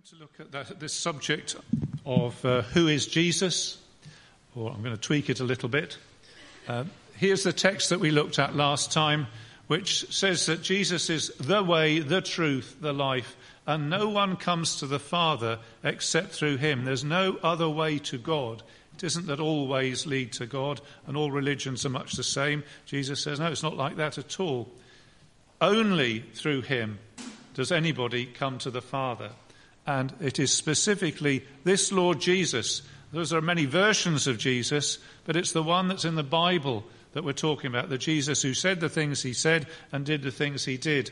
going to look at this subject of uh, who is Jesus, or I'm going to tweak it a little bit. Uh, here's the text that we looked at last time, which says that Jesus is the way, the truth, the life, and no one comes to the Father except through him. There's no other way to God. It isn't that all ways lead to God and all religions are much the same. Jesus says, no, it's not like that at all. Only through him does anybody come to the Father and it is specifically this Lord Jesus. There are many versions of Jesus, but it's the one that's in the Bible that we're talking about the Jesus who said the things he said and did the things he did.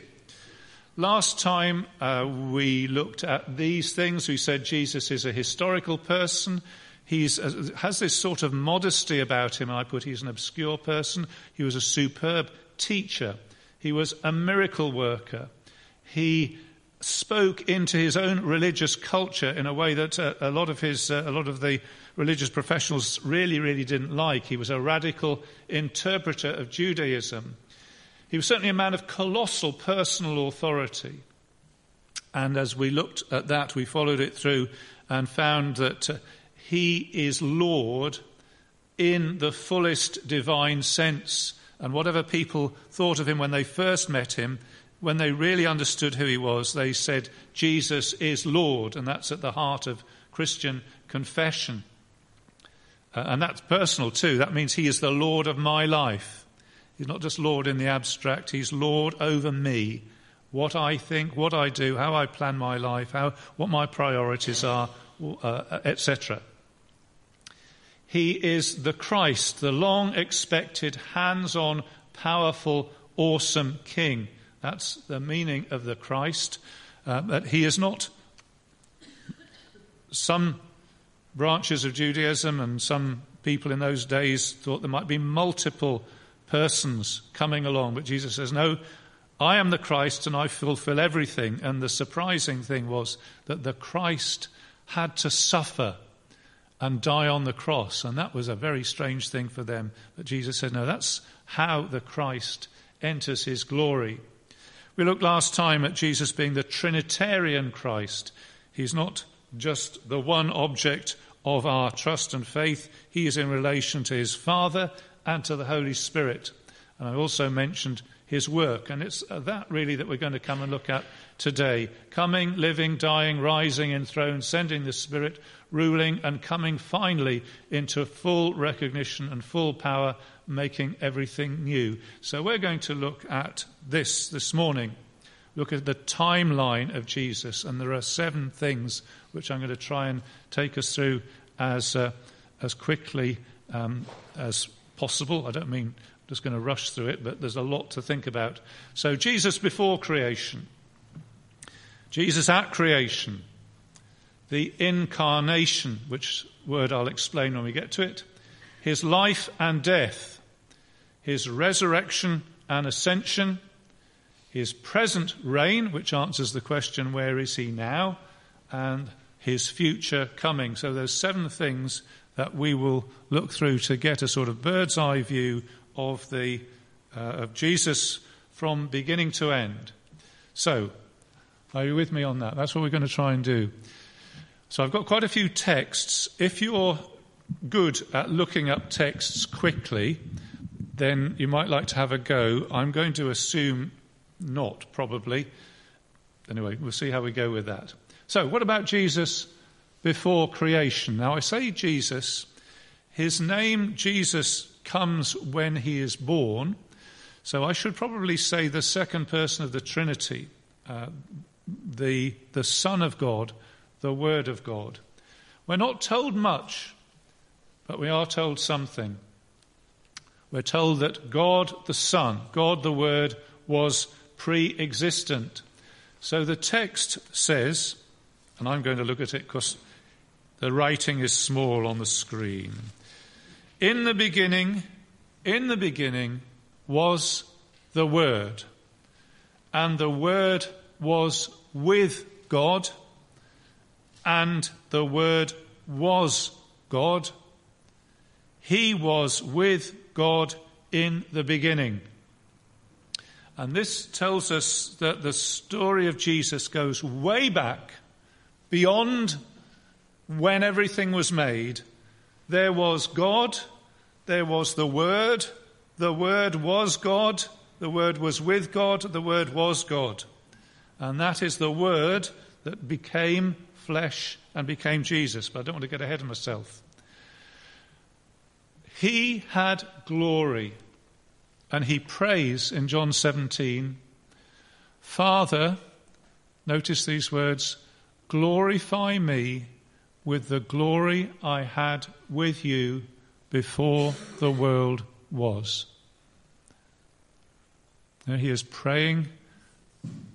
Last time uh, we looked at these things. We said Jesus is a historical person. He uh, has this sort of modesty about him. I put he's an obscure person. He was a superb teacher. He was a miracle worker. He spoke into his own religious culture in a way that uh, a lot of his uh, a lot of the religious professionals really really didn't like. He was a radical interpreter of Judaism. He was certainly a man of colossal personal authority. And as we looked at that we followed it through and found that uh, he is lord in the fullest divine sense. And whatever people thought of him when they first met him when they really understood who he was, they said, Jesus is Lord, and that's at the heart of Christian confession. Uh, and that's personal too. That means he is the Lord of my life. He's not just Lord in the abstract, he's Lord over me. What I think, what I do, how I plan my life, how, what my priorities are, uh, etc. He is the Christ, the long expected, hands on, powerful, awesome King that's the meaning of the Christ. Uh, that he is not some branches of Judaism and some people in those days thought there might be multiple persons coming along, but Jesus says, No, I am the Christ and I fulfill everything. And the surprising thing was that the Christ had to suffer and die on the cross. And that was a very strange thing for them. But Jesus said, No, that's how the Christ enters his glory. We looked last time at Jesus being the Trinitarian Christ. He's not just the one object of our trust and faith, he is in relation to his Father and to the Holy Spirit. And I also mentioned his work, and it's that really that we're going to come and look at today. Coming, living, dying, rising, enthroned, sending the Spirit, ruling, and coming finally into full recognition and full power making everything new. So we're going to look at this this morning. Look at the timeline of Jesus, and there are seven things which I'm going to try and take us through as uh, as quickly um, as possible. I don't mean I'm just going to rush through it, but there's a lot to think about. So Jesus before creation, Jesus at creation, the incarnation, which word I'll explain when we get to it, his life and death his resurrection and ascension, his present reign, which answers the question, where is he now? And his future coming. So there's seven things that we will look through to get a sort of bird's eye view of the uh, of Jesus from beginning to end. So, are you with me on that? That's what we're going to try and do. So I've got quite a few texts. If you're good at looking up texts quickly, then you might like to have a go. I'm going to assume not, probably. Anyway, we'll see how we go with that. So, what about Jesus before creation? Now, I say Jesus, his name Jesus comes when he is born. So, I should probably say the second person of the Trinity, uh, the, the Son of God, the Word of God. We're not told much, but we are told something we're told that God the Son, God the Word, was pre existent. So the text says, and I'm going to look at it because the writing is small on the screen. In the beginning, in the beginning was the Word, and the Word was with God, and the Word was God. He was with God in the beginning. And this tells us that the story of Jesus goes way back, beyond when everything was made, there was God, there was the Word, the Word was God, the Word was with God, the Word was God. And that is the Word that became flesh and became Jesus. But I don't want to get ahead of myself. He had glory. And he prays in John 17, Father, notice these words, glorify me with the glory I had with you before the world was. Now he is praying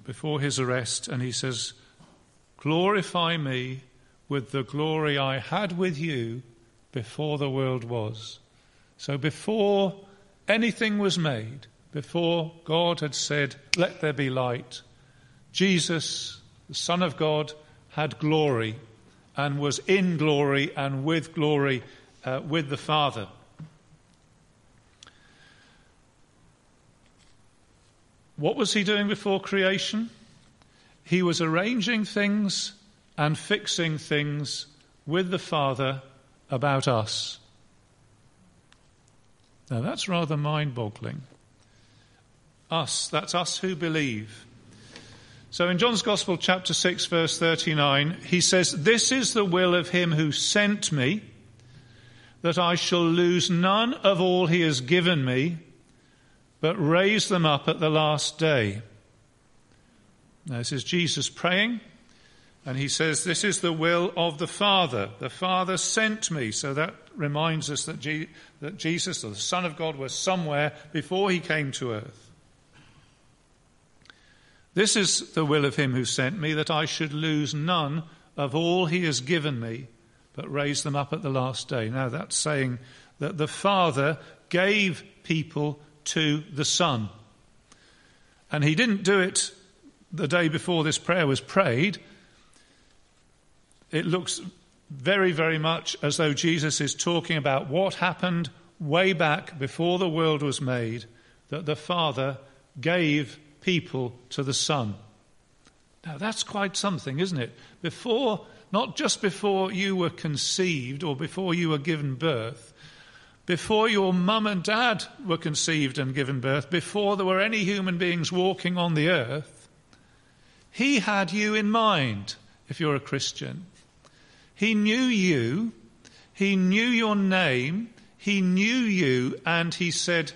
before his arrest and he says, Glorify me with the glory I had with you before the world was. So before anything was made, before God had said, Let there be light, Jesus, the Son of God, had glory and was in glory and with glory uh, with the Father. What was he doing before creation? He was arranging things and fixing things with the Father about us. Now that's rather mind boggling. Us, that's us who believe. So in John's Gospel, chapter 6, verse 39, he says, This is the will of him who sent me, that I shall lose none of all he has given me, but raise them up at the last day. Now, this is Jesus praying. And he says, This is the will of the Father. The Father sent me. So that reminds us that, that Jesus, the Son of God, was somewhere before he came to earth. This is the will of him who sent me, that I should lose none of all he has given me, but raise them up at the last day. Now that's saying that the Father gave people to the Son. And he didn't do it the day before this prayer was prayed it looks very, very much as though Jesus is talking about what happened way back before the world was made, that the Father gave people to the Son. Now that's quite something, isn't it? Before, not just before you were conceived or before you were given birth, before your mum and dad were conceived and given birth, before there were any human beings walking on the earth, he had you in mind if you're a Christian. He knew you, he knew your name, he knew you, and he said,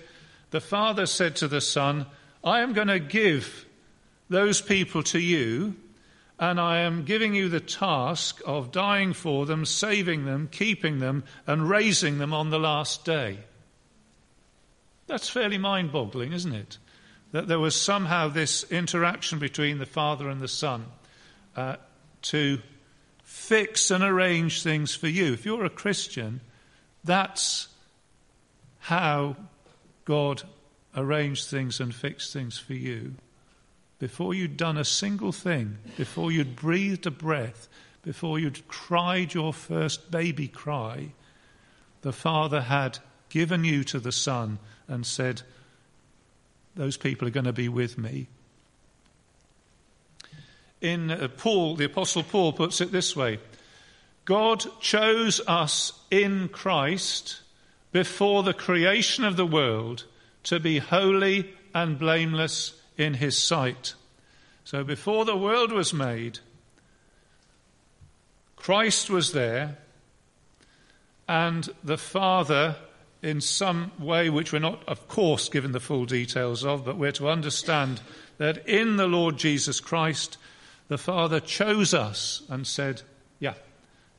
The Father said to the Son, I am going to give those people to you, and I am giving you the task of dying for them, saving them, keeping them, and raising them on the last day. That's fairly mind boggling, isn't it? That there was somehow this interaction between the Father and the Son uh, to fix and arrange things for you. If you're a Christian, that's how God arranged things and fixed things for you. Before you'd done a single thing, before you'd breathed a breath, before you'd cried your first baby cry, the Father had given you to the Son and said, Those people are going to be with me in uh, Paul, the Apostle Paul puts it this way God chose us in Christ before the creation of the world to be holy and blameless in his sight. So before the world was made, Christ was there, and the Father, in some way which we're not, of course, given the full details of, but we're to understand that in the Lord Jesus Christ, the Father chose us and said, Yeah,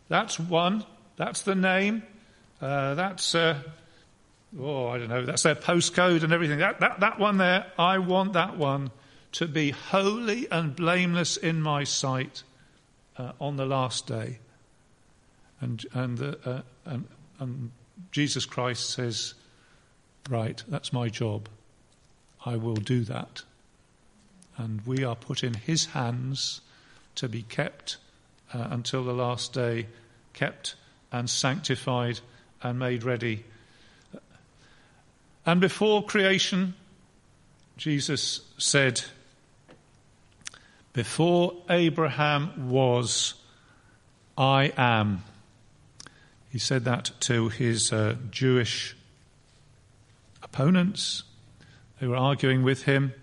that's one, that's the name, uh, that's, uh, oh, I don't know, that's their postcode and everything. That, that, that one there, I want that one to be holy and blameless in my sight uh, on the last day. And, and, uh, and, and Jesus Christ says, Right, that's my job. I will do that and we are put in His hands to be kept uh, until the last day, kept and sanctified and made ready. And before creation, Jesus said, Before Abraham was, I am. He said that to his uh, Jewish opponents. They were arguing with him.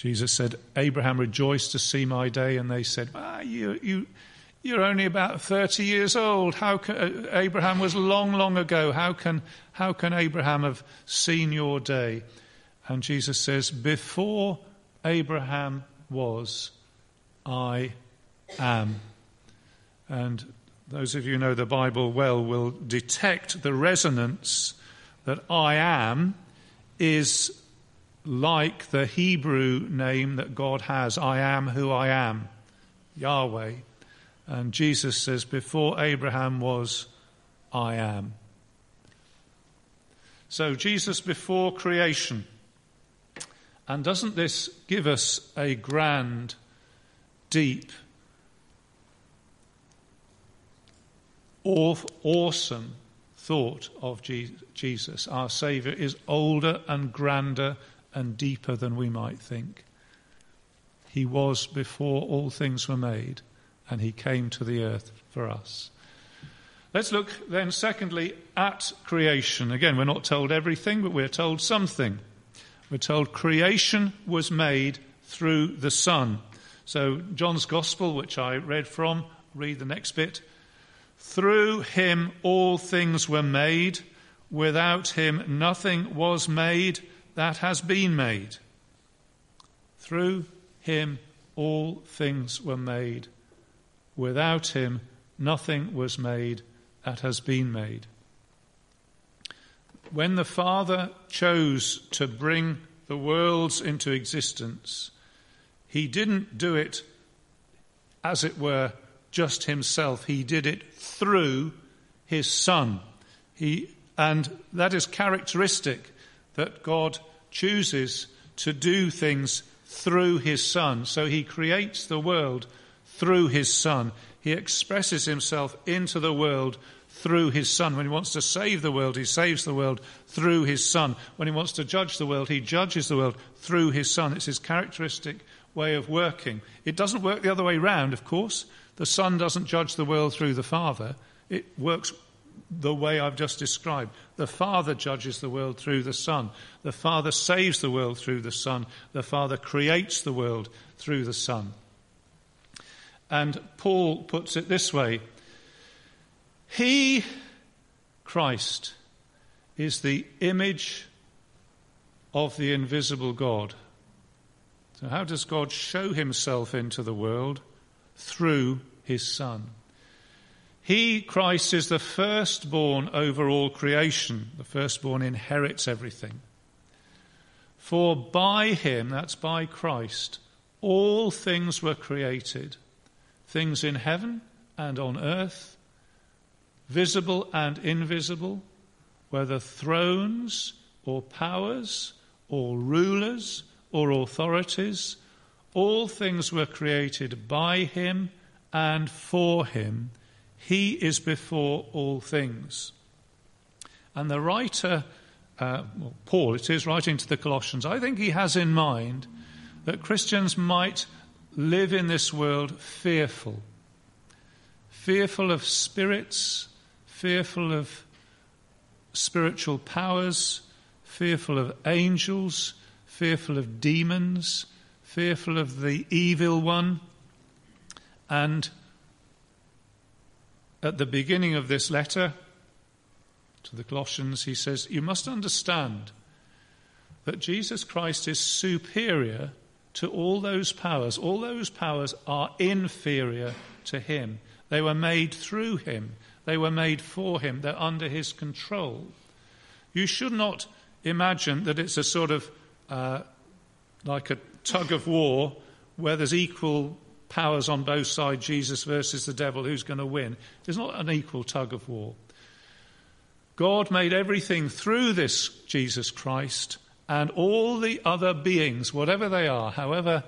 Jesus said, Abraham rejoiced to see my day, and they said, ah, you, you, you're only about 30 years old. How can, uh, Abraham was long, long ago. How can, how can Abraham have seen your day? And Jesus says, Before Abraham was, I am. And those of you who know the Bible well will detect the resonance that I am is like the Hebrew name that God has I am who I am, Yahweh. And Jesus says, Before Abraham was, I am. So, Jesus before creation. And doesn't this give us a grand, deep, awesome thought of Jesus? Our Saviour is older and grander and deeper than we might think. He was before all things were made, and he came to the earth for us. Let's look then, secondly, at creation. Again, we're not told everything, but we're told something. We're told creation was made through the Son. So, John's Gospel, which I read from, read the next bit. Through him all things were made. Without him nothing was made that has been made. Through him all things were made. Without him nothing was made that has been made. When the Father chose to bring the worlds into existence, he didn't do it, as it were, just himself. He did it through his Son. He, and that is characteristic that God chooses to do things through his Son. So he creates the world through his Son. He expresses himself into the world through his Son. When he wants to save the world, he saves the world through his Son. When he wants to judge the world, he judges the world through his Son. It's his characteristic way of working. It doesn't work the other way round, of course. The Son doesn't judge the world through the Father. It works the way I've just described. The Father judges the world through the Son. The Father saves the world through the Son. The Father creates the world through the Son. And Paul puts it this way He, Christ, is the image of the invisible God. So, how does God show himself into the world? Through his Son. He, Christ, is the firstborn over all creation. The firstborn inherits everything. For by him, that's by Christ, all things were created things in heaven and on earth, visible and invisible, whether thrones or powers or rulers or authorities. All things were created by him and for him he is before all things. And the writer, uh, well, Paul, it is writing to the Colossians, I think he has in mind that Christians might live in this world fearful. Fearful of spirits, fearful of spiritual powers, fearful of angels, fearful of demons, fearful of the evil one, and at the beginning of this letter to the Colossians, he says, You must understand that Jesus Christ is superior to all those powers. All those powers are inferior to him. They were made through him, they were made for him, they're under his control. You should not imagine that it's a sort of uh, like a tug of war where there's equal powers on both sides, Jesus versus the devil, who's going to win. It's not an equal tug of war. God made everything through this Jesus Christ, and all the other beings, whatever they are, however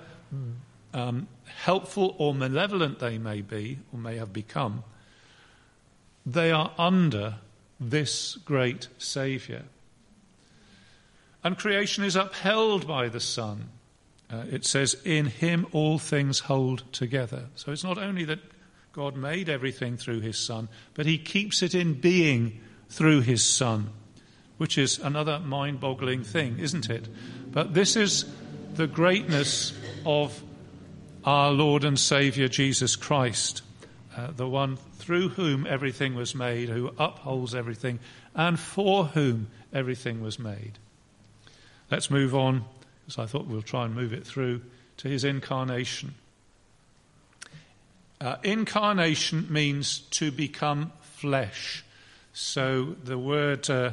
um, helpful or malevolent they may be or may have become, they are under this great Saviour. And creation is upheld by the Son uh, it says, In him all things hold together. So it's not only that God made everything through his Son, but he keeps it in being through his Son, which is another mind boggling thing, isn't it? But this is the greatness of our Lord and Saviour Jesus Christ, uh, the one through whom everything was made, who upholds everything, and for whom everything was made. Let's move on, because I thought we'll try and move it through to his incarnation. Uh, incarnation means to become flesh. So the word uh,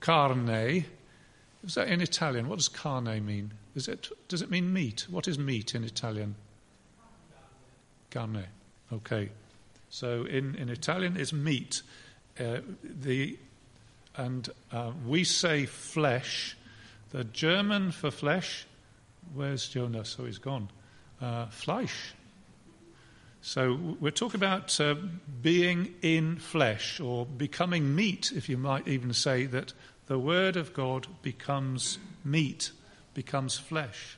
carne, is that in Italian? What does carne mean? Is it, does it mean meat? What is meat in Italian? Carne. Okay. So in, in Italian, it's meat. Uh, the, and uh, we say flesh. The German for flesh, where's Jonas? So he's gone. Uh, Fleisch. So we're talking about uh, being in flesh or becoming meat, if you might even say that the Word of God becomes meat, becomes flesh.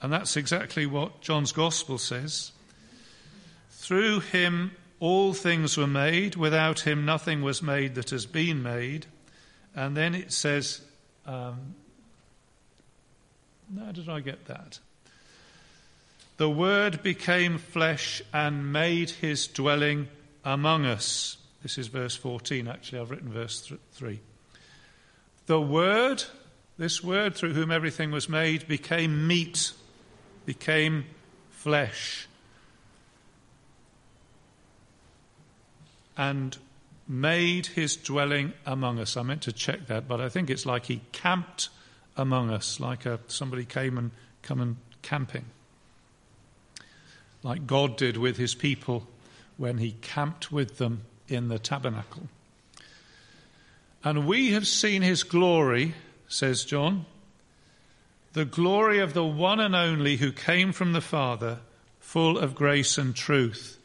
And that's exactly what John's Gospel says. Through him all things were made, without him nothing was made that has been made. And then it says, um, how did I get that? The Word became flesh and made his dwelling among us. This is verse 14, actually. I've written verse 3. The Word, this Word through whom everything was made, became meat, became flesh, and made his dwelling among us. I meant to check that, but I think it's like he camped among us, like a, somebody came and come and camping, like God did with his people when he camped with them in the tabernacle. And we have seen his glory, says John, the glory of the one and only who came from the Father, full of grace and truth.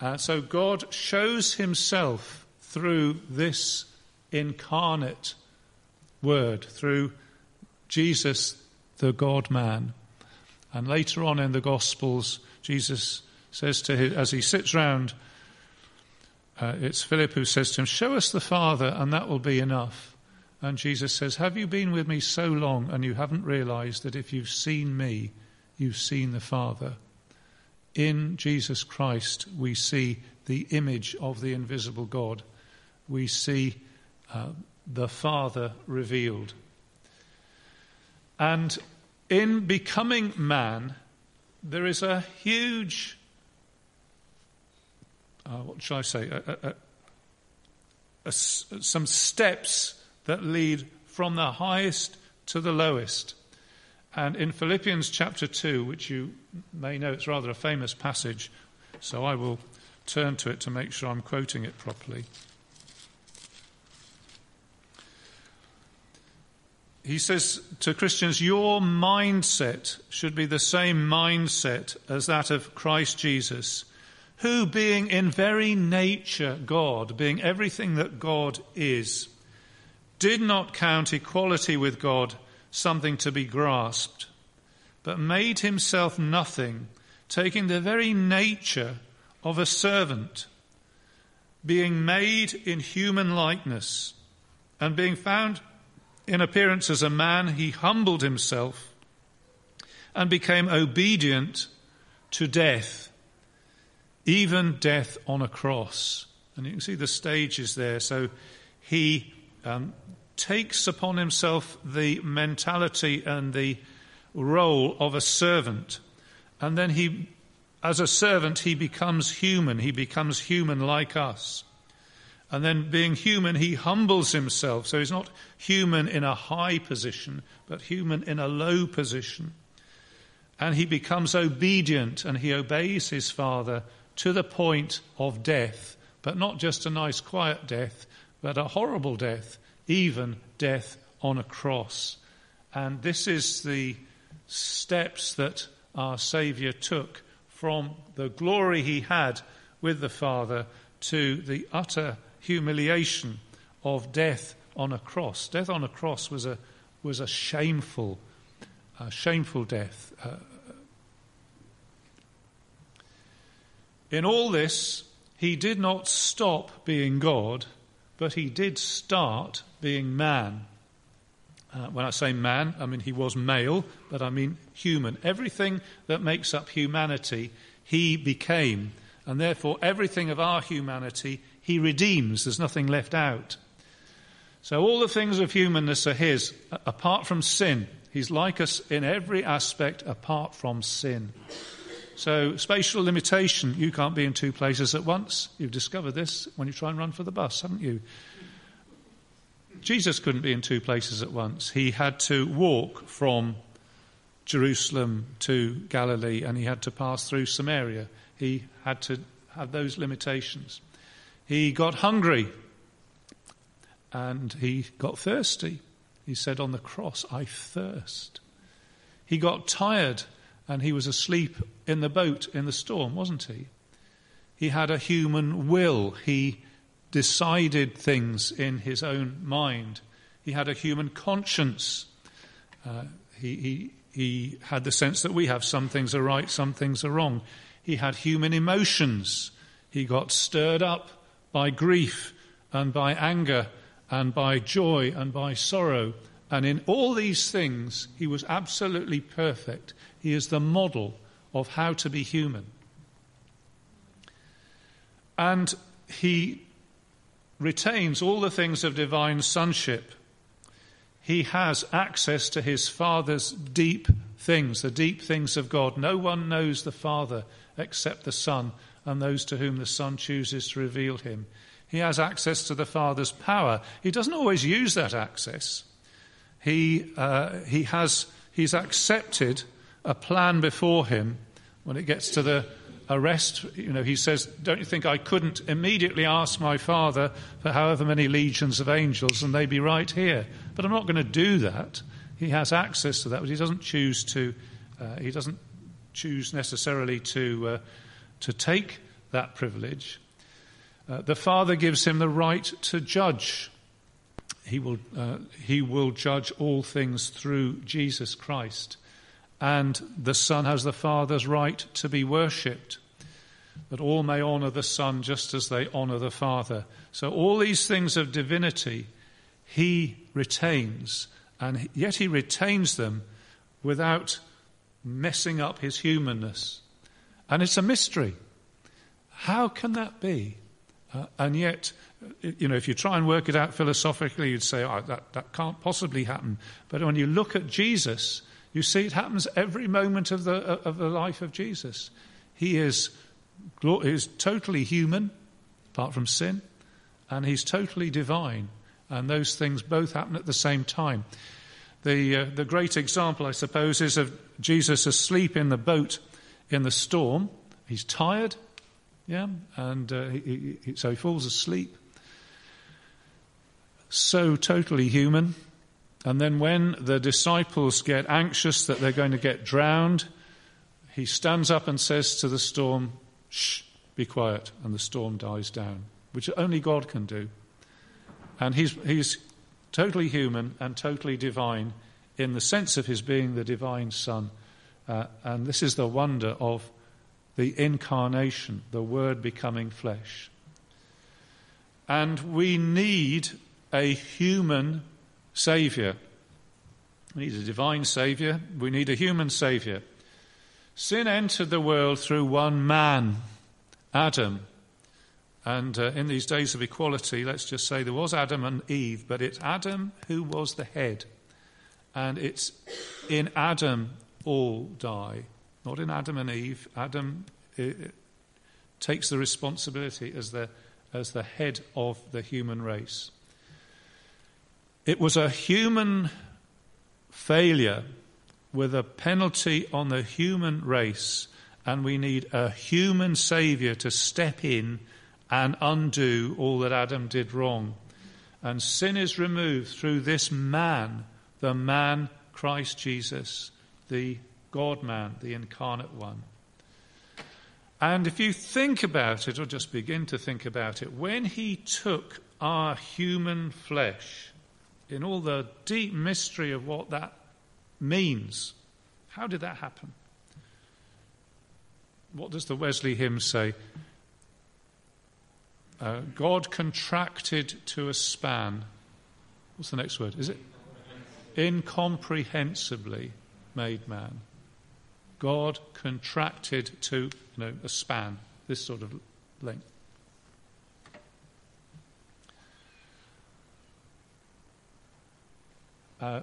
Uh, so God shows himself through this incarnate word, through Jesus, the God man. And later on in the Gospels, Jesus says to him, as he sits round uh, it's Philip who says to him, Show us the Father, and that will be enough. And Jesus says, Have you been with me so long and you haven't realized that if you've seen me, you've seen the Father? In Jesus Christ, we see the image of the invisible God. We see uh, the Father revealed. And in becoming man, there is a huge uh, what shall I say, a, a, a, some steps that lead from the highest to the lowest. And in Philippians chapter 2, which you may know, it's rather a famous passage, so I will turn to it to make sure I'm quoting it properly. He says to Christians, Your mindset should be the same mindset as that of Christ Jesus who, being in very nature God, being everything that God is, did not count equality with God something to be grasped, but made himself nothing, taking the very nature of a servant, being made in human likeness, and being found in appearance as a man, he humbled himself and became obedient to death even death on a cross. And you can see the stages there. So he um, takes upon himself the mentality and the role of a servant. And then he, as a servant, he becomes human. He becomes human like us. And then, being human, he humbles himself. So he's not human in a high position, but human in a low position. And he becomes obedient and he obeys his father to the point of death, but not just a nice, quiet death, but a horrible death, even death on a cross. And this is the steps that our Saviour took from the glory he had with the Father to the utter humiliation of death on a cross. Death on a cross was a, was a shameful shameful death. Uh, in all this, he did not stop being God, but he did start being man. Uh, when I say man, I mean he was male, but I mean human. Everything that makes up humanity, he became. And therefore, everything of our humanity, he redeems. There's nothing left out. So, all the things of humanness are his, apart from sin. He's like us in every aspect apart from sin. So, spatial limitation, you can't be in two places at once. You've discovered this when you try and run for the bus, haven't you? Jesus couldn't be in two places at once. He had to walk from Jerusalem to Galilee and he had to pass through Samaria. He had to have those limitations. He got hungry and he got thirsty. He said on the cross, I thirst. He got tired and he was asleep in the boat in the storm, wasn't he? He had a human will. He decided things in his own mind. He had a human conscience. Uh, he, he, he had the sense that we have some things are right, some things are wrong. He had human emotions. He got stirred up by grief and by anger and by joy and by sorrow. And in all these things, he was absolutely perfect. He is the model of how to be human. And he retains all the things of divine sonship. He has access to his Father's deep things, the deep things of God. No one knows the Father except the Son and those to whom the Son chooses to reveal him. He has access to the Father's power. He doesn't always use that access. He, uh, he has, he's accepted a plan before him when it gets to the arrest. You know, he says, Don't you think I couldn't immediately ask my Father for however many legions of angels and they'd be right here? But I'm not going to do that. He has access to that, but he doesn't choose to, uh, he doesn't choose necessarily to, uh, to take that privilege. Uh, the Father gives him the right to judge. He will, uh, he will judge all things through Jesus Christ. And the Son has the Father's right to be worshipped. That all may honour the Son just as they honour the Father. So, all these things of divinity he retains, and yet he retains them without messing up his humanness. And it's a mystery. How can that be? Uh, and yet, you know, if you try and work it out philosophically, you'd say, oh, that, that can't possibly happen. But when you look at Jesus, you see it happens every moment of the, of the life of Jesus. He is, he is totally human, apart from sin, and he's totally divine. And those things both happen at the same time. The, uh, the great example, I suppose, is of Jesus asleep in the boat in the storm. He's tired, yeah, and uh, he, he, so he falls asleep. So totally human. And then when the disciples get anxious that they're going to get drowned, he stands up and says to the storm, Shh, be quiet. And the storm dies down, which only God can do. And he's, he's totally human and totally divine in the sense of his being the divine Son. Uh, and this is the wonder of the incarnation, the Word becoming flesh. And we need a human Saviour. We need a divine Saviour. We need a human Saviour. Sin entered the world through one man, Adam. And uh, in these days of equality, let's just say there was Adam and Eve, but it's Adam who was the head. And it's in Adam all die not in Adam and Eve. Adam uh, takes the responsibility as the, as the head of the human race. It was a human failure with a penalty on the human race, and we need a human Saviour to step in and undo all that Adam did wrong. And sin is removed through this man, the man Christ Jesus, the God man, the incarnate one. And if you think about it, or just begin to think about it, when he took our human flesh, in all the deep mystery of what that means, How did that happen? What does the Wesley hymn say? Uh, God contracted to a span. What's the next word? Is it? Incomprehensibly made man. God contracted to you know, a span, this sort of length. Uh,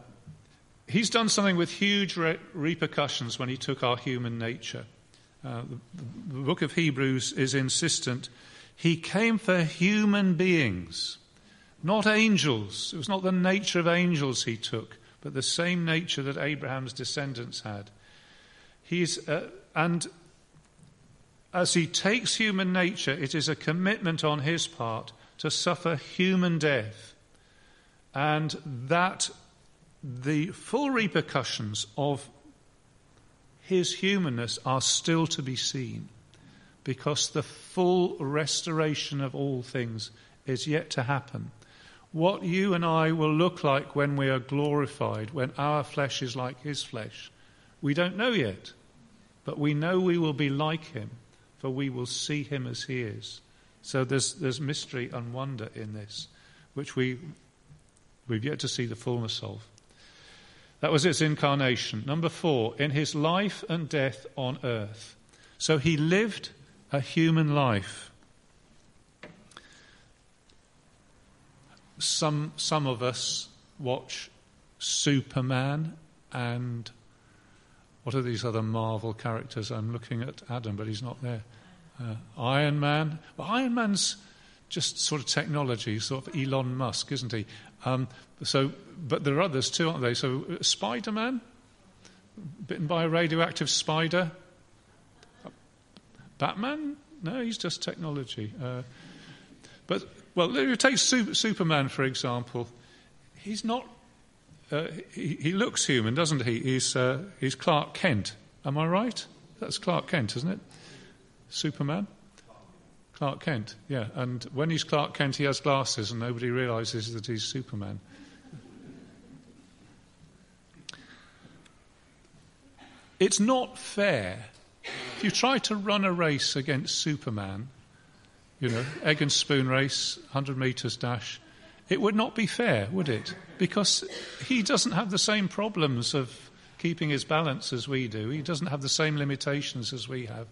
he's done something with huge re- repercussions when he took our human nature. Uh, the, the book of Hebrews is insistent. He came for human beings, not angels. It was not the nature of angels he took, but the same nature that Abraham's descendants had. He's, uh, and as he takes human nature, it is a commitment on his part to suffer human death. And that the full repercussions of his humanness are still to be seen because the full restoration of all things is yet to happen. What you and I will look like when we are glorified, when our flesh is like his flesh, we don't know yet. But we know we will be like him, for we will see him as he is. So there's, there's mystery and wonder in this, which we, we've yet to see the fullness of. That was its incarnation. Number four, in his life and death on earth. So he lived a human life. Some, some of us watch Superman and what are these other Marvel characters? I'm looking at Adam, but he's not there. Uh, Iron Man. Well, Iron Man's just sort of technology, sort of Elon Musk, isn't he? Um, so, but there are others too, aren't they? So, uh, Spider Man, bitten by a radioactive spider. Batman? No, he's just technology. Uh, but, well, if you take Super, Superman, for example, he's not, uh, he, he, looks human, doesn't he? He's, uh, he's Clark Kent. Am I right? That's Clark Kent, isn't it? Superman? Clark Kent, yeah. And when he's Clark Kent, he has glasses, and nobody realizes that he's Superman. It's not fair. If you try to run a race against Superman, you know, egg and spoon race, 100 metres dash, it would not be fair, would it? Because he doesn't have the same problems of keeping his balance as we do. He doesn't have the same limitations as we have.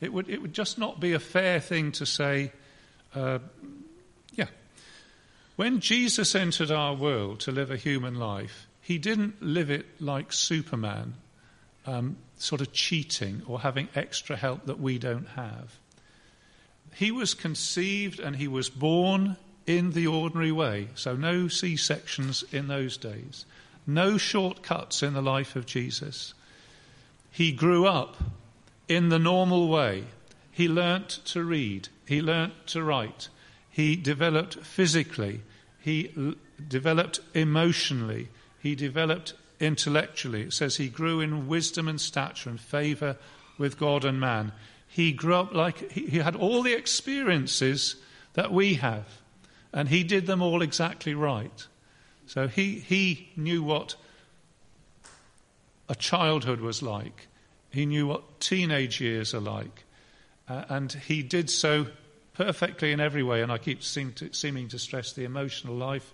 It would, it would just not be a fair thing to say, uh, yeah. When Jesus entered our world to live a human life, he didn't live it like Superman um, sort of cheating or having extra help that we don't have. He was conceived and he was born in the ordinary way, so no C sections in those days, no shortcuts in the life of Jesus. He grew up in the normal way. He learnt to read, he learnt to write, he developed physically, he l- developed emotionally, he developed intellectually. It says he grew in wisdom and stature and favor with God and man. He grew up like he, had all the experiences that we have, and he did them all exactly right. So he, he knew what a childhood was like, he knew what teenage years are like, uh, and he did so perfectly in every way. And I keep to, seeming to stress the emotional life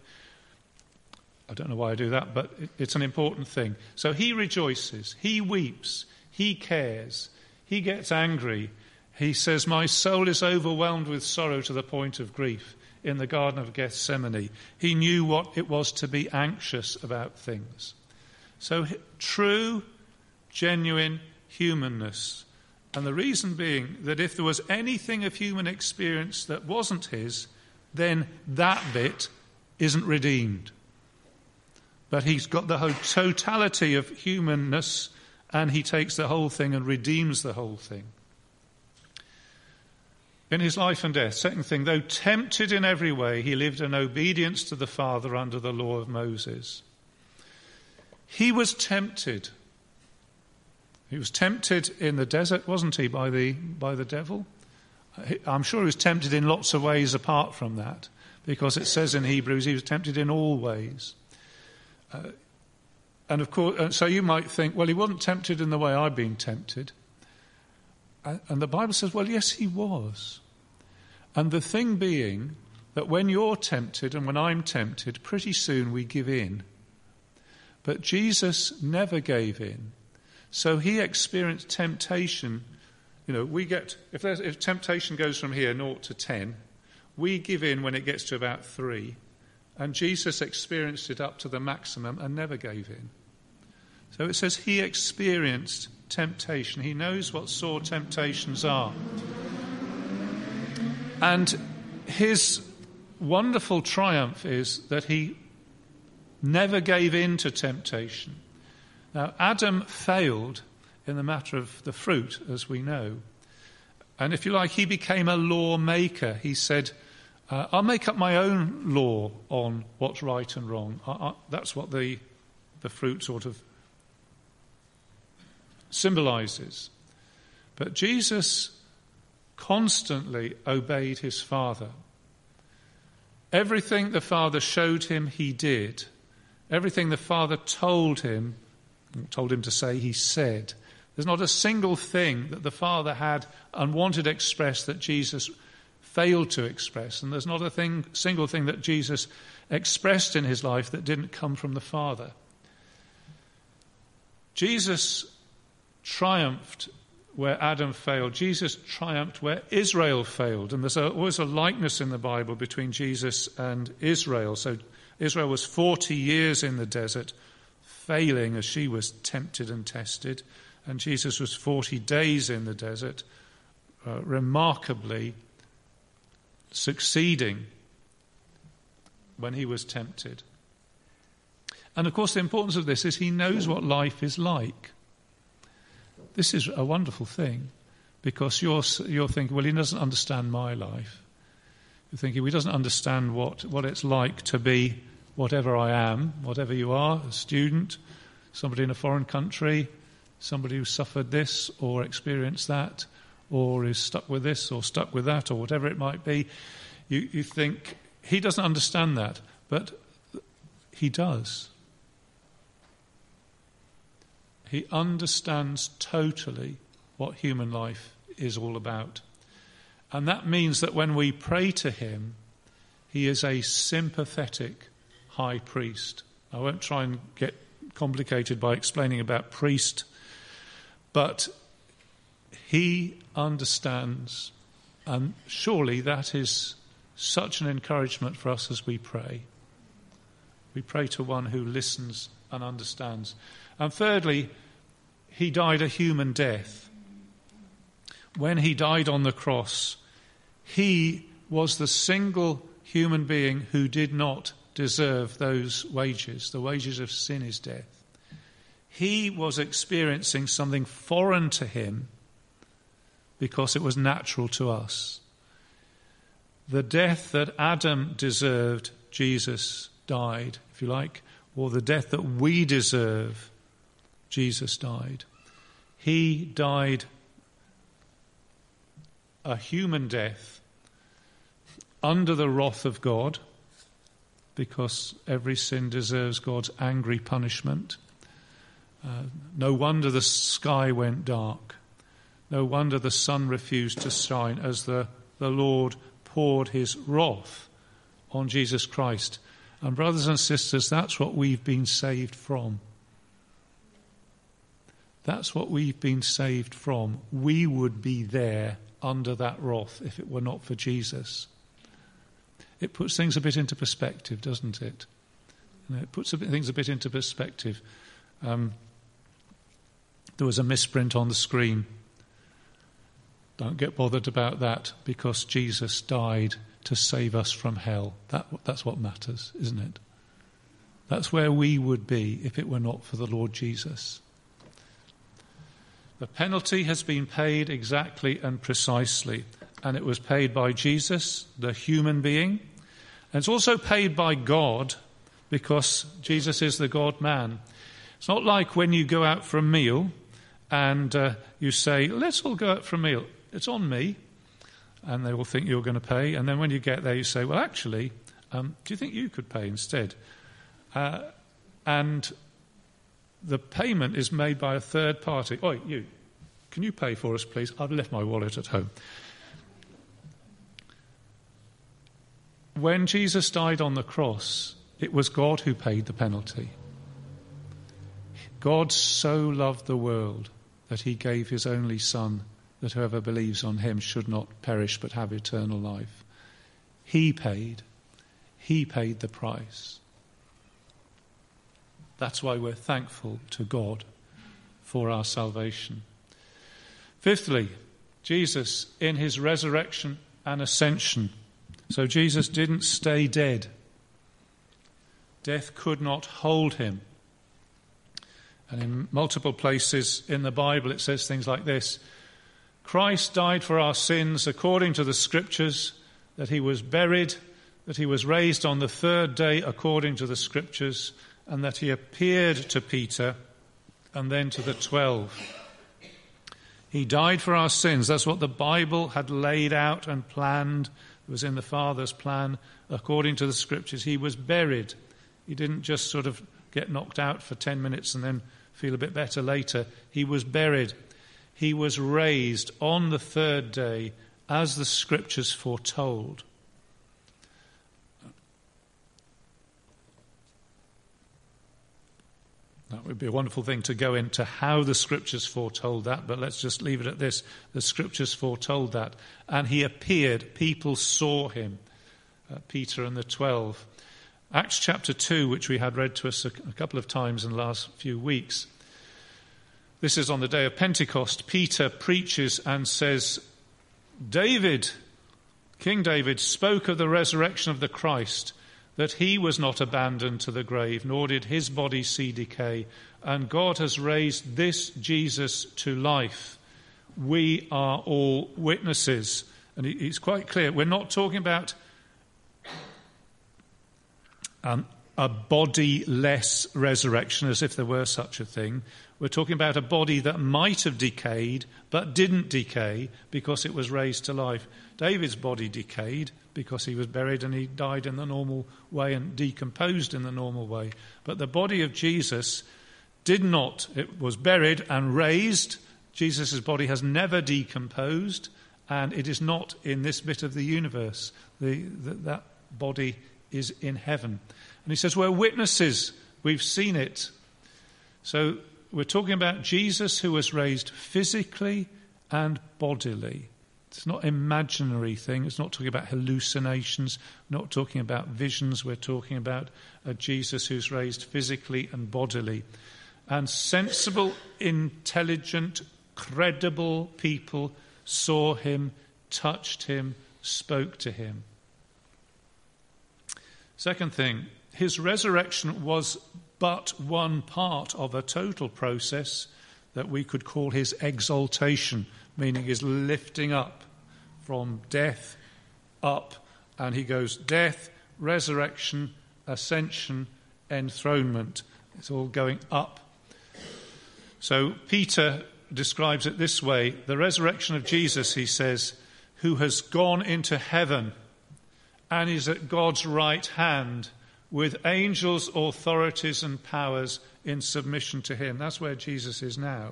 I don't know why I do that, but it's an important thing. So he rejoices, he weeps, he cares, he gets angry. He says, My soul is overwhelmed with sorrow to the point of grief in the Garden of Gethsemane. He knew what it was to be anxious about things. So true, genuine humanness. And the reason being that if there was anything of human experience that wasn't his, then that bit isn't redeemed. But he's got the whole totality of humanness and he takes the whole thing and redeems the whole thing. In his life and death, second thing, though tempted in every way, he lived in obedience to the Father under the law of Moses. He was tempted. He was tempted in the desert, wasn't he, by the, by the devil? I'm sure he was tempted in lots of ways apart from that, because it says in Hebrews he was tempted in all ways. Uh, and of course, uh, so you might think, well, he wasn't tempted in the way I've been tempted. Uh, and the Bible says, well, yes, he was. And the thing being that when you're tempted and when I'm tempted, pretty soon we give in. But Jesus never gave in. So he experienced temptation. You know, we get, if, if temptation goes from here, 0 to 10, we give in when it gets to about 3. And Jesus experienced it up to the maximum and never gave in. So it says he experienced temptation. He knows what sore temptations are. And his wonderful triumph is that he never gave in to temptation. Now, Adam failed in the matter of the fruit, as we know. And if you like, he became a lawmaker. He said, uh, I'll make up my own law on what's right and wrong. I, I, that's what the, the fruit sort of symbolizes. But Jesus constantly obeyed his Father. Everything the Father showed him, he did. Everything the Father told him, told him to say, he said. There's not a single thing that the Father had and wanted expressed that Jesus failed to express. And there's not a thing, single thing that Jesus expressed in his life that didn't come from the Father. Jesus triumphed where Adam failed. Jesus triumphed where Israel failed. And there's always a likeness in the Bible between Jesus and Israel. So Israel was 40 years in the desert, failing as she was tempted and tested. And Jesus was 40 days in the desert, uh, remarkably succeeding when he was tempted. And of course, the importance of this is he knows what life is like. This is a wonderful thing because you're, you're thinking, well, he doesn't understand my life. You're thinking, he doesn't understand what, what it's like to be whatever I am, whatever you are, a student, somebody in a foreign country, somebody who suffered this or experienced that, or is stuck with this or stuck with that, or whatever it might be. You, you think, he doesn't understand that, but he does. He understands totally what human life is all about. And that means that when we pray to him, he is a sympathetic high priest. I won't try and get complicated by explaining about priest, but he understands, and surely that is such an encouragement for us as we pray. We pray to one who listens and understands. And thirdly, he died a human death. When he died on the cross, he was the single human being who did not deserve those wages. The wages of sin is death. He was experiencing something foreign to him because it was natural to us. The death that Adam deserved, Jesus died, if you like, or the death that we deserve, Jesus died. He died a human death under the wrath of God, because every sin deserves God's angry punishment. Uh, no wonder the sky went dark. No wonder the sun refused to shine as the, the Lord poured his wrath on Jesus Christ. And, brothers and sisters, that's what we've been saved from. That's what we've been saved from. We would be there under that wrath if it were not for Jesus. It puts things a bit into perspective, doesn't it? You know, it puts things a bit into perspective. Um, there was a misprint on the screen. Don't get bothered about that because Jesus died to save us from hell. That, that's what matters, isn't it? That's where we would be if it were not for the Lord Jesus. The penalty has been paid exactly and precisely, and it was paid by Jesus, the human being, and it's also paid by God because Jesus is the God man. It's not like when you go out for a meal and uh, you say, Let's all go out for a meal. It's on me. And they will think you're going to pay. And then when you get there, you say, Well, actually, um, do you think you could pay instead? Uh, and the payment is made by a third party. Oh, you, can you pay for us, please? I've left my wallet at home. When Jesus died on the cross, it was God who paid the penalty. God so loved the world that he gave his only Son, that whoever believes on him should not perish but have eternal life. He paid. He paid the price. That's why we're thankful to God for our salvation. Fifthly, Jesus in his resurrection and ascension. So Jesus didn't stay dead. Death could not hold him. And in multiple places in the Bible, it says things like this Christ died for our sins according to the Scriptures, that he was buried, that he was raised on the third day according to the Scriptures, and that he appeared to Peter and then to the twelve. He died for our sins. That's what the Bible had laid out and planned. It was in the Father's plan according to the Scriptures. He was buried. He didn't just sort of get knocked out for 10 minutes and then feel a bit better later. He was buried. He was raised on the third day as the Scriptures foretold. That would be a wonderful thing to go into how the scriptures foretold that, but let's just leave it at this. The scriptures foretold that. And he appeared, people saw him, uh, Peter and the twelve. Acts chapter 2, which we had read to us a, a couple of times in the last few weeks. This is on the day of Pentecost. Peter preaches and says, David, King David, spoke of the resurrection of the Christ that he was not abandoned to the grave, nor did his body see decay, and God has raised this Jesus to life. We are all witnesses. And it's quite clear. We're not talking about a bodiless resurrection, as if there were such a thing. We're talking about a body that might have decayed, but didn't decay because it was raised to life. David's body decayed because he was buried and he died in the normal way and decomposed in the normal way. But the body of Jesus did not. It was buried and raised. Jesus' body has never decomposed, and it is not in this bit of the universe. The, the, that body is in heaven. And he says, We're witnesses. We've seen it. So we're talking about Jesus who was raised physically and bodily. It's not imaginary thing. It's not talking about hallucinations. We're not talking about visions. We're talking about a Jesus who's raised physically and bodily. And sensible, intelligent, credible people saw him, touched him, spoke to him. Second thing, his resurrection was but one part of a total process that we could call his exaltation, meaning his lifting up from death up. And he goes death, resurrection, ascension, enthronement. It's all going up. So Peter describes it this way the resurrection of Jesus, he says, who has gone into heaven and is at God's right hand with angels, authorities, and powers in submission to him. That's where Jesus is now.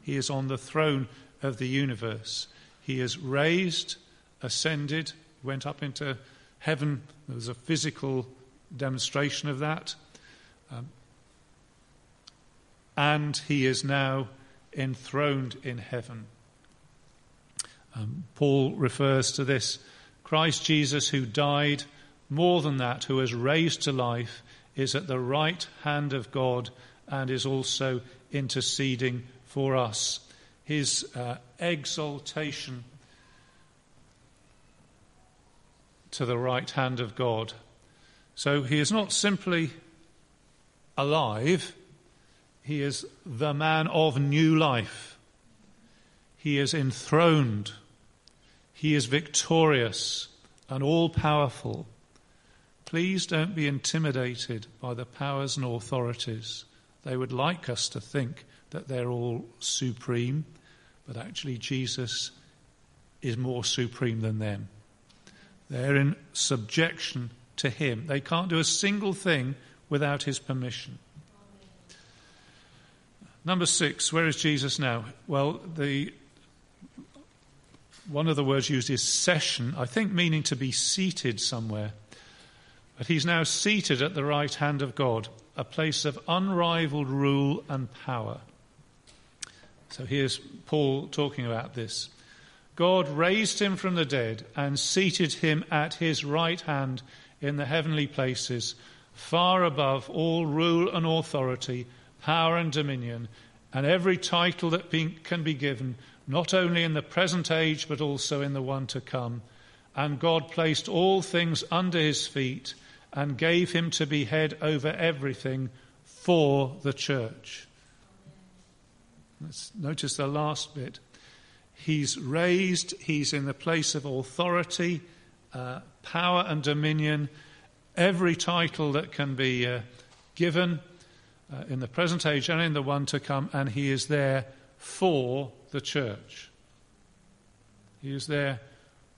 He is on the throne of the universe. He is raised, ascended, went up into heaven. There was a physical demonstration of that. Um, and he is now enthroned in heaven. Um, Paul refers to this Christ Jesus, who died more than that, who is raised to life, is at the right hand of God and is also interceding for us. His uh, exaltation to the right hand of God. So he is not simply alive, he is the man of new life. He is enthroned, he is victorious and all powerful. Please don't be intimidated by the powers and authorities. They would like us to think that they're all supreme, but actually, Jesus is more supreme than them. They're in subjection to Him. They can't do a single thing without His permission. Number six, where is Jesus now? Well, the one of the words used is session, I think meaning to be seated somewhere. But he's now seated at the right hand of God, a place of unrivaled rule and power. So here's Paul talking about this. God raised him from the dead and seated him at his right hand in the heavenly places, far above all rule and authority, power and dominion, and every title that be, can be given, not only in the present age, but also in the one to come. And God placed all things under his feet and gave him to be head over everything for the church. Let's notice the last bit. He's raised, he's in the place of authority, uh, power, and dominion. Every title that can be uh, given uh, in the present age and in the one to come, and he is there for the church. He is there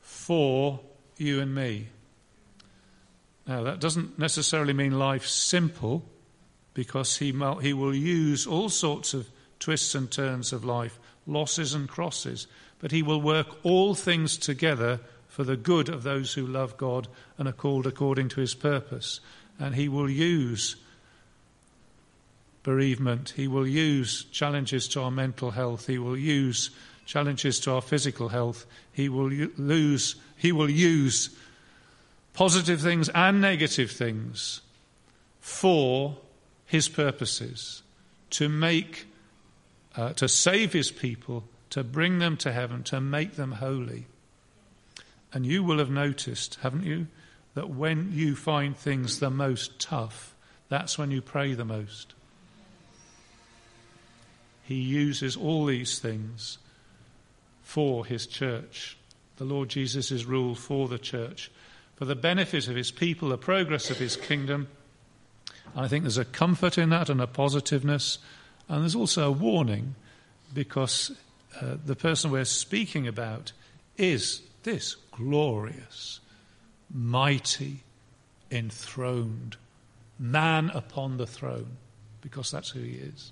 for you and me. Now, that doesn't necessarily mean life's simple, because he, he will use all sorts of twists and turns of life, losses and crosses, but he will work all things together for the good of those who love God and are called according to his purpose. And he will use bereavement, he will use challenges to our mental health, he will use challenges to our physical health, he will lose, he will use positive things and negative things for his purposes to make uh, to save his people to bring them to heaven to make them holy. And you will have noticed haven't you that when you find things the most tough that's when you pray the most. He uses all these things for his church. The lord jesus is rule for the church for the benefit of his people, the progress of his kingdom. I think there's a comfort in that and a positiveness, and there's also a warning because uh, the person we're speaking about is this glorious, mighty, enthroned man upon the throne, because that's who he is.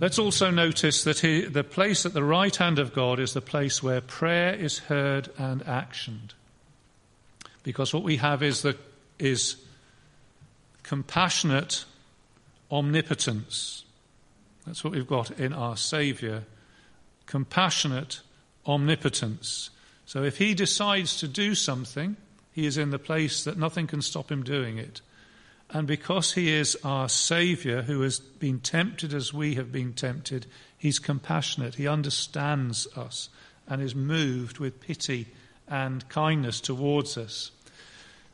Let's also notice that he, the place at the right hand of God is the place where prayer is heard and actioned. Because what we have is, the, is compassionate omnipotence. That's what we've got in our Saviour. Compassionate omnipotence. So if he decides to do something, he is in the place that nothing can stop him doing it. And because he is our Saviour who has been tempted as we have been tempted, he's compassionate. He understands us and is moved with pity and kindness towards us.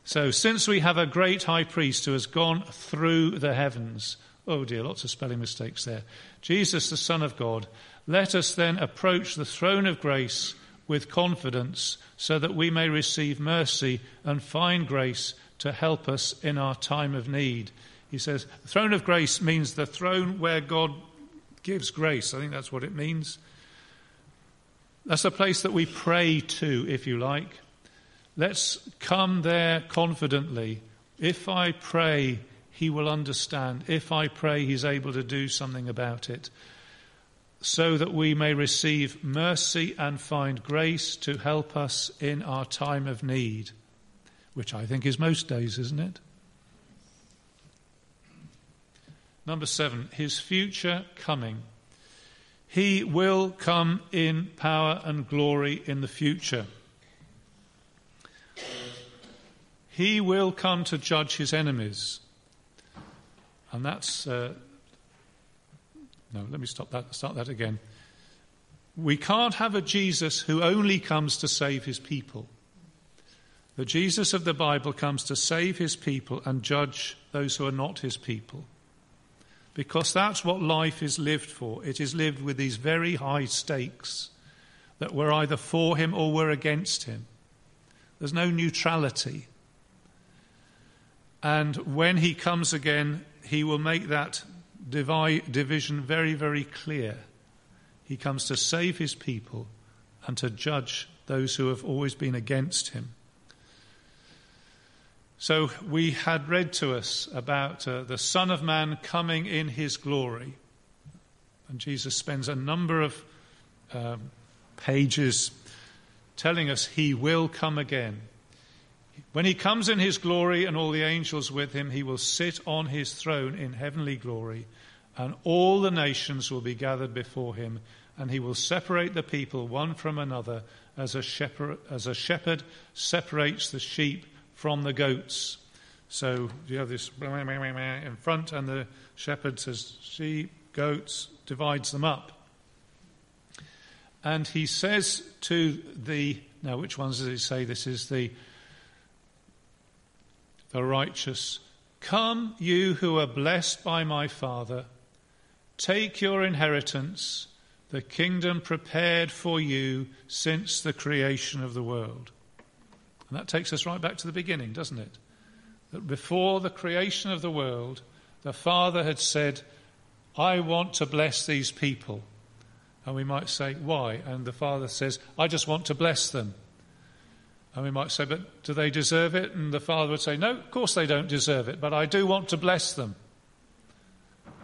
So, since we have a great high priest who has gone through the heavens, oh dear, lots of spelling mistakes there, Jesus, the Son of God, let us then approach the throne of grace with confidence so that we may receive mercy and find grace to help us in our time of need. He says, throne of grace means the throne where God gives grace. I think that's what it means. That's a place that we pray to, if you like. Let's come there confidently. If I pray, He will understand. If I pray, He's able to do something about it. So that we may receive mercy and find grace to help us in our time of need which I think is most days, isn't it? Number seven, his future coming. He will come in power and glory in the future. He will come to judge his enemies. And that's. Uh, no, let me stop that, start that again. We can't have a Jesus who only comes to save his people. The Jesus of the Bible comes to save his people and judge those who are not his people. Because that's what life is lived for. It is lived with these very high stakes that we're either for him or we're against him. There's no neutrality. And when he comes again, he will make that division very, very clear. He comes to save his people and to judge those who have always been against him. So we had read to us about uh, the Son of Man coming in his glory. And Jesus spends a number of um, pages telling us he will come again. When he comes in his glory and all the angels with him, he will sit on his throne in heavenly glory, and all the nations will be gathered before him, and he will separate the people one from another as a shepherd, as a shepherd separates the sheep from the goats. So you have this in front, and the shepherd says, sheep, goats, divides them up. And he says to the, now which ones does he say? This is the, the righteous. Come, you who are blessed by my Father, take your inheritance, the kingdom prepared for you since the creation of the world. And that takes us right back to the beginning, doesn't it? That before the creation of the world, the Father had said, I want to bless these people. And we might say, Why? And the Father says, I just want to bless them. And we might say, But do they deserve it? And the Father would say, No, of course they don't deserve it, but I do want to bless them.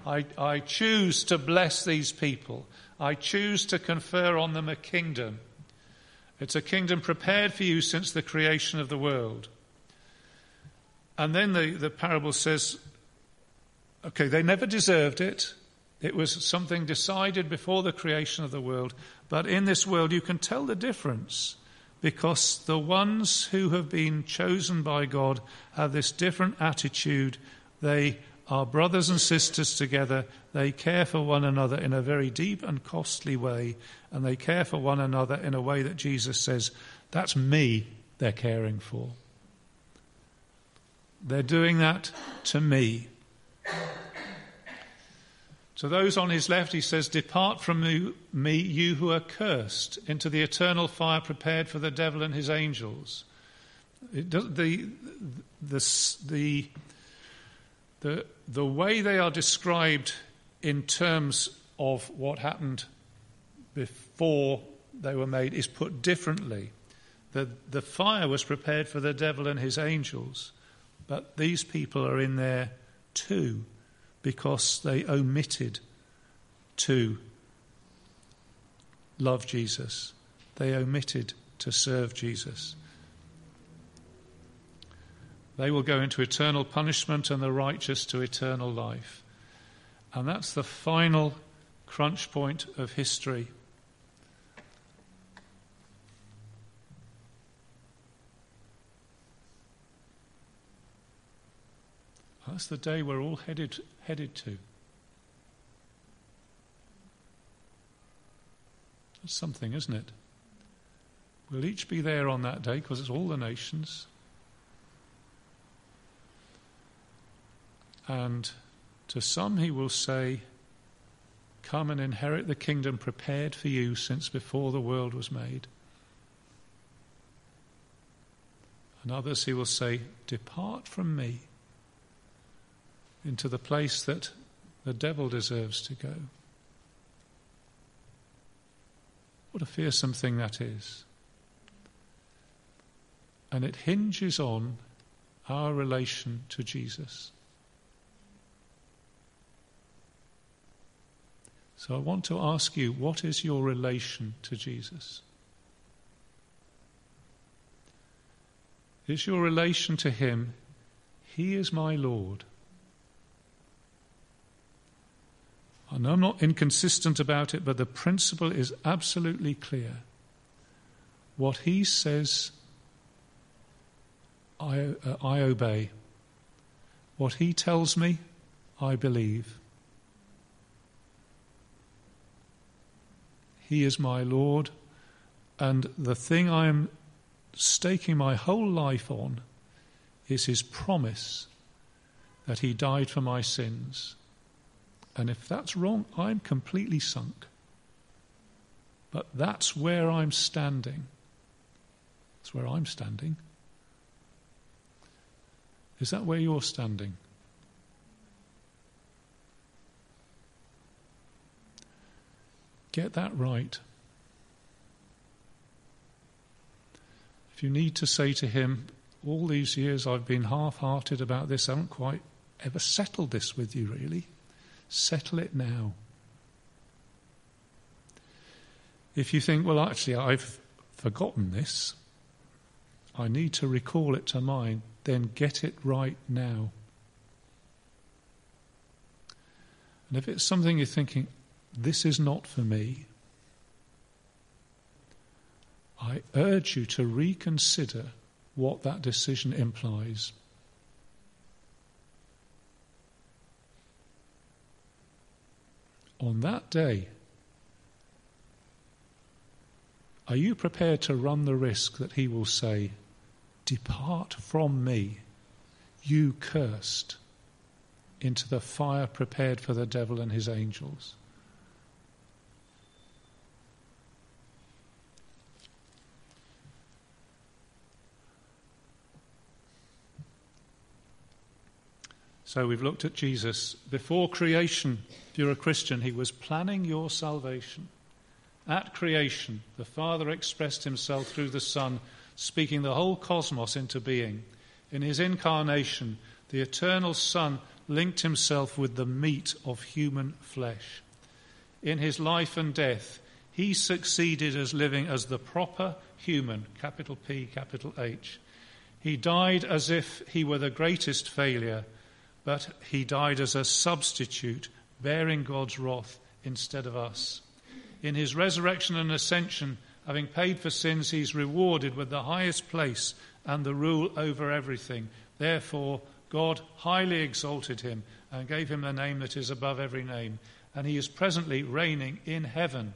I, I choose to bless these people. I choose to confer on them a kingdom it's a kingdom prepared for you since the creation of the world. And then the, the parable says, okay, they never deserved it. It was something decided before the creation of the world. But in this world, you can tell the difference because the ones who have been chosen by God have this different attitude. They are brothers and sisters together. They care for one another in a very deep and costly way, and they care for one another in a way that Jesus says, That's me they're caring for. They're doing that to me. To those on his left, he says, Depart from me, you who are cursed, into the eternal fire prepared for the devil and his angels. Does, the, the, the the, the way they are described in terms of what happened before they were made is put differently. The, the fire was prepared for the devil and his angels, but these people are in there too because they omitted to love Jesus. They omitted to serve Jesus. They will go into eternal punishment and the righteous to eternal life. And that's the final crunch point of history. That's the day we're all headed, headed to. That's something, isn't it? We'll each be there on that day because it's all the nations. And to some he will say, Come and inherit the kingdom prepared for you since before the world was made. And others he will say, Depart from me into the place that the devil deserves to go. What a fearsome thing that is. And it hinges on our relation to Jesus. So I want to ask you what is your relation to Jesus? Is your relation to Him, He is my Lord? I know I'm not inconsistent about it, but the principle is absolutely clear. What He says, I, uh, I obey. What He tells me, I believe. He is my Lord, and the thing I am staking my whole life on is His promise that He died for my sins. And if that's wrong, I'm completely sunk. But that's where I'm standing. That's where I'm standing. Is that where you're standing? Get that right. If you need to say to him, all these years I've been half hearted about this. I haven't quite ever settled this with you, really. Settle it now. If you think, well, actually, I've forgotten this, I need to recall it to mind, then get it right now. And if it's something you're thinking, this is not for me, I urge you to reconsider what that decision implies. On that day, are you prepared to run the risk that he will say, Depart from me, you cursed, into the fire prepared for the devil and his angels? So we've looked at Jesus. Before creation, if you're a Christian, he was planning your salvation. At creation, the Father expressed himself through the Son, speaking the whole cosmos into being. In his incarnation, the eternal Son linked himself with the meat of human flesh. In his life and death, he succeeded as living as the proper human, capital P, capital H. He died as if he were the greatest failure but he died as a substitute, bearing God's wrath instead of us. In his resurrection and ascension, having paid for sins, he's rewarded with the highest place and the rule over everything. Therefore, God highly exalted him and gave him a name that is above every name. And he is presently reigning in heaven,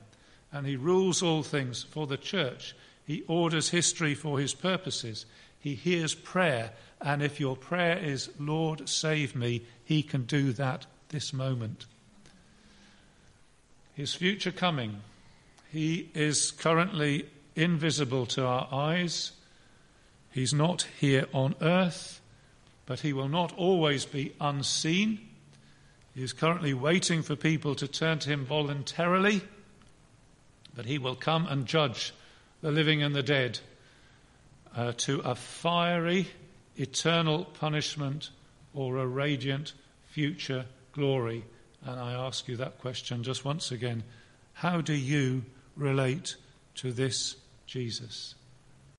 and he rules all things for the church. He orders history for his purposes. He hears prayer and if your prayer is, Lord, save me, He can do that this moment. His future coming, He is currently invisible to our eyes. He's not here on earth, but He will not always be unseen. He is currently waiting for people to turn to Him voluntarily, but He will come and judge the living and the dead uh, to a fiery eternal punishment or a radiant future glory? And I ask you that question just once again. How do you relate to this Jesus?